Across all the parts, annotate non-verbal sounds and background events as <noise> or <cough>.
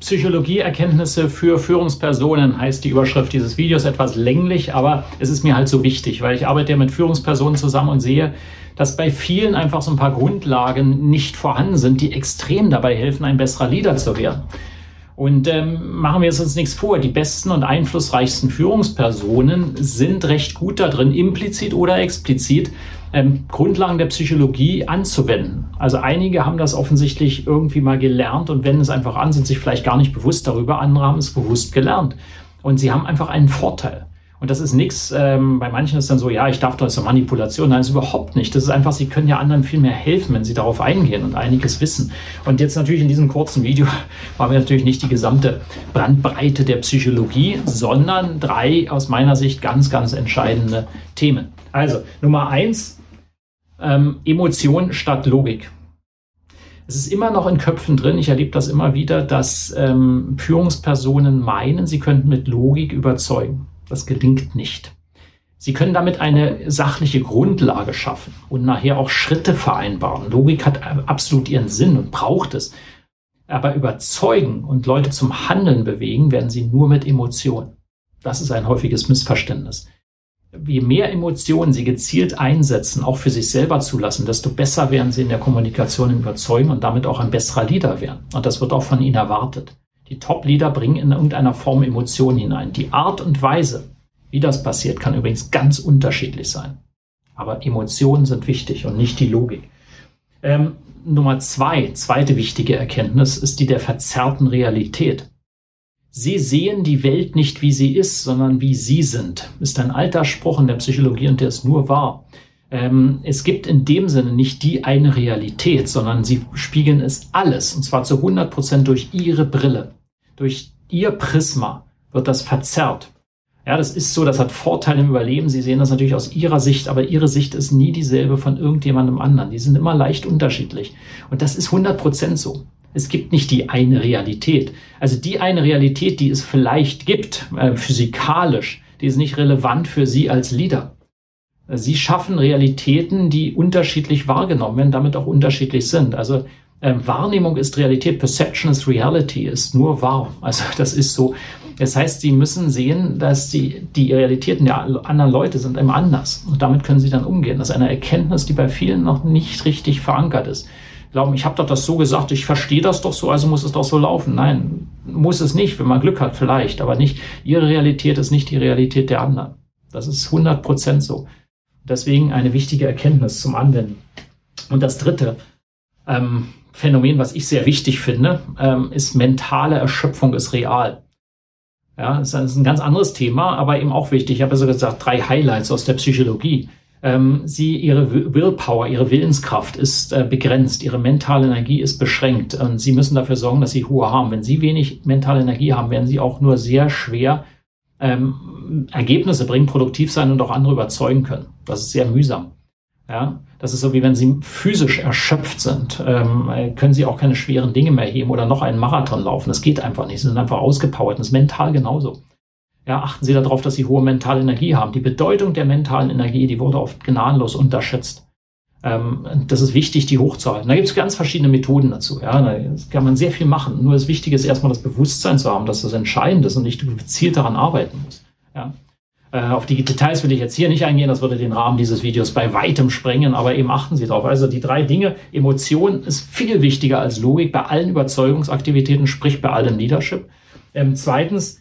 Psychologieerkenntnisse für Führungspersonen heißt die Überschrift dieses Videos etwas länglich, aber es ist mir halt so wichtig, weil ich arbeite ja mit Führungspersonen zusammen und sehe, dass bei vielen einfach so ein paar Grundlagen nicht vorhanden sind, die extrem dabei helfen, ein besserer Leader zu werden. Und ähm, machen wir uns nichts vor, die besten und einflussreichsten Führungspersonen sind recht gut da drin, implizit oder explizit, ähm, Grundlagen der Psychologie anzuwenden. Also einige haben das offensichtlich irgendwie mal gelernt und wenden es einfach an, sind sich vielleicht gar nicht bewusst darüber, andere haben es bewusst gelernt. Und sie haben einfach einen Vorteil. Und das ist nichts, ähm, bei manchen ist dann so, ja, ich darf doch, ist Manipulation. Nein, ist überhaupt nicht. Das ist einfach, sie können ja anderen viel mehr helfen, wenn sie darauf eingehen und einiges wissen. Und jetzt natürlich in diesem kurzen Video <laughs> haben wir natürlich nicht die gesamte Brandbreite der Psychologie, sondern drei aus meiner Sicht ganz, ganz entscheidende Themen. Also, Nummer eins, ähm, Emotion statt Logik. Es ist immer noch in Köpfen drin, ich erlebe das immer wieder, dass ähm, Führungspersonen meinen, sie könnten mit Logik überzeugen. Das gelingt nicht. Sie können damit eine sachliche Grundlage schaffen und nachher auch Schritte vereinbaren. Logik hat absolut ihren Sinn und braucht es. Aber überzeugen und Leute zum Handeln bewegen werden sie nur mit Emotionen. Das ist ein häufiges Missverständnis. Je mehr Emotionen sie gezielt einsetzen, auch für sich selber zulassen, desto besser werden sie in der Kommunikation überzeugen und damit auch ein besserer Leader werden. Und das wird auch von ihnen erwartet. Die Top-Leader bringen in irgendeiner Form Emotionen hinein. Die Art und Weise, wie das passiert, kann übrigens ganz unterschiedlich sein. Aber Emotionen sind wichtig und nicht die Logik. Ähm, Nummer zwei, zweite wichtige Erkenntnis, ist die der verzerrten Realität. Sie sehen die Welt nicht, wie sie ist, sondern wie sie sind. Ist ein alter Spruch in der Psychologie und der ist nur wahr. Ähm, es gibt in dem Sinne nicht die eine Realität, sondern sie spiegeln es alles, und zwar zu 100 Prozent durch ihre Brille. Durch ihr Prisma wird das verzerrt. Ja, das ist so, das hat Vorteile im Überleben. Sie sehen das natürlich aus Ihrer Sicht, aber Ihre Sicht ist nie dieselbe von irgendjemandem anderen. Die sind immer leicht unterschiedlich. Und das ist 100 Prozent so. Es gibt nicht die eine Realität. Also die eine Realität, die es vielleicht gibt, äh, physikalisch, die ist nicht relevant für Sie als Leader. Sie schaffen Realitäten, die unterschiedlich wahrgenommen werden, damit auch unterschiedlich sind. Also äh, Wahrnehmung ist Realität, Perception is Reality, ist nur wahr. Also <laughs> das ist so. Das heißt, Sie müssen sehen, dass die, die Realitäten der anderen Leute sind immer anders. Und damit können Sie dann umgehen. Das ist eine Erkenntnis, die bei vielen noch nicht richtig verankert ist. Glauben, ich habe doch das so gesagt, ich verstehe das doch so, also muss es doch so laufen. Nein, muss es nicht, wenn man Glück hat vielleicht, aber nicht, Ihre Realität ist nicht die Realität der anderen. Das ist 100 Prozent so. Deswegen eine wichtige Erkenntnis zum Anwenden. Und das Dritte, ähm, Phänomen, was ich sehr wichtig finde, ähm, ist mentale Erschöpfung ist real. Ja, das ist ein ganz anderes Thema, aber eben auch wichtig. Ich habe also gesagt, drei Highlights aus der Psychologie. Ähm, sie, ihre Willpower, ihre Willenskraft ist äh, begrenzt, ihre mentale Energie ist beschränkt und sie müssen dafür sorgen, dass sie hohe haben. Wenn sie wenig mentale Energie haben, werden sie auch nur sehr schwer ähm, Ergebnisse bringen, produktiv sein und auch andere überzeugen können. Das ist sehr mühsam. Ja, das ist so wie wenn sie physisch erschöpft sind, ähm, können sie auch keine schweren Dinge mehr heben oder noch einen Marathon laufen. Das geht einfach nicht. Sie sind einfach ausgepowert. Das ist mental genauso. Ja, achten Sie darauf, dass Sie hohe mentale Energie haben. Die Bedeutung der mentalen Energie, die wurde oft gnadenlos unterschätzt. Ähm, das ist wichtig, die hochzuhalten. Da gibt es ganz verschiedene Methoden dazu. Ja, da kann man sehr viel machen. Nur das Wichtige ist erstmal das Bewusstsein zu haben, dass das entscheidend ist und nicht gezielt daran arbeiten muss. Ja. Äh, auf die Details will ich jetzt hier nicht eingehen, das würde den Rahmen dieses Videos bei weitem sprengen, aber eben achten Sie darauf. Also die drei Dinge, Emotion ist viel wichtiger als Logik bei allen Überzeugungsaktivitäten, sprich bei allem Leadership. Ähm, zweitens,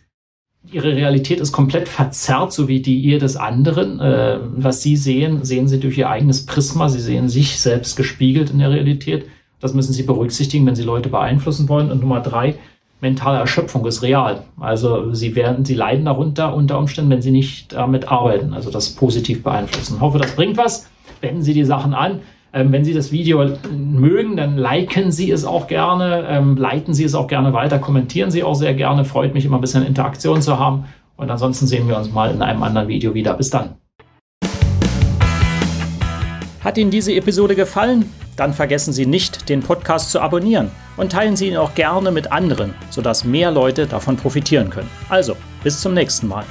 Ihre Realität ist komplett verzerrt, so wie die ihr des anderen. Äh, was Sie sehen, sehen Sie durch Ihr eigenes Prisma. Sie sehen sich selbst gespiegelt in der Realität. Das müssen Sie berücksichtigen, wenn Sie Leute beeinflussen wollen. Und Nummer drei, mentale Erschöpfung ist real. Also sie werden, sie leiden darunter unter Umständen, wenn sie nicht damit arbeiten, also das positiv beeinflussen. Ich hoffe, das bringt was. Wenden Sie die Sachen an. Ähm, wenn Sie das Video mögen, dann liken Sie es auch gerne, ähm, leiten Sie es auch gerne weiter, kommentieren Sie auch sehr gerne. Freut mich immer ein bisschen Interaktion zu haben. Und ansonsten sehen wir uns mal in einem anderen Video wieder. Bis dann. Hat Ihnen diese Episode gefallen? Dann vergessen Sie nicht, den Podcast zu abonnieren und teilen Sie ihn auch gerne mit anderen, sodass mehr Leute davon profitieren können. Also, bis zum nächsten Mal.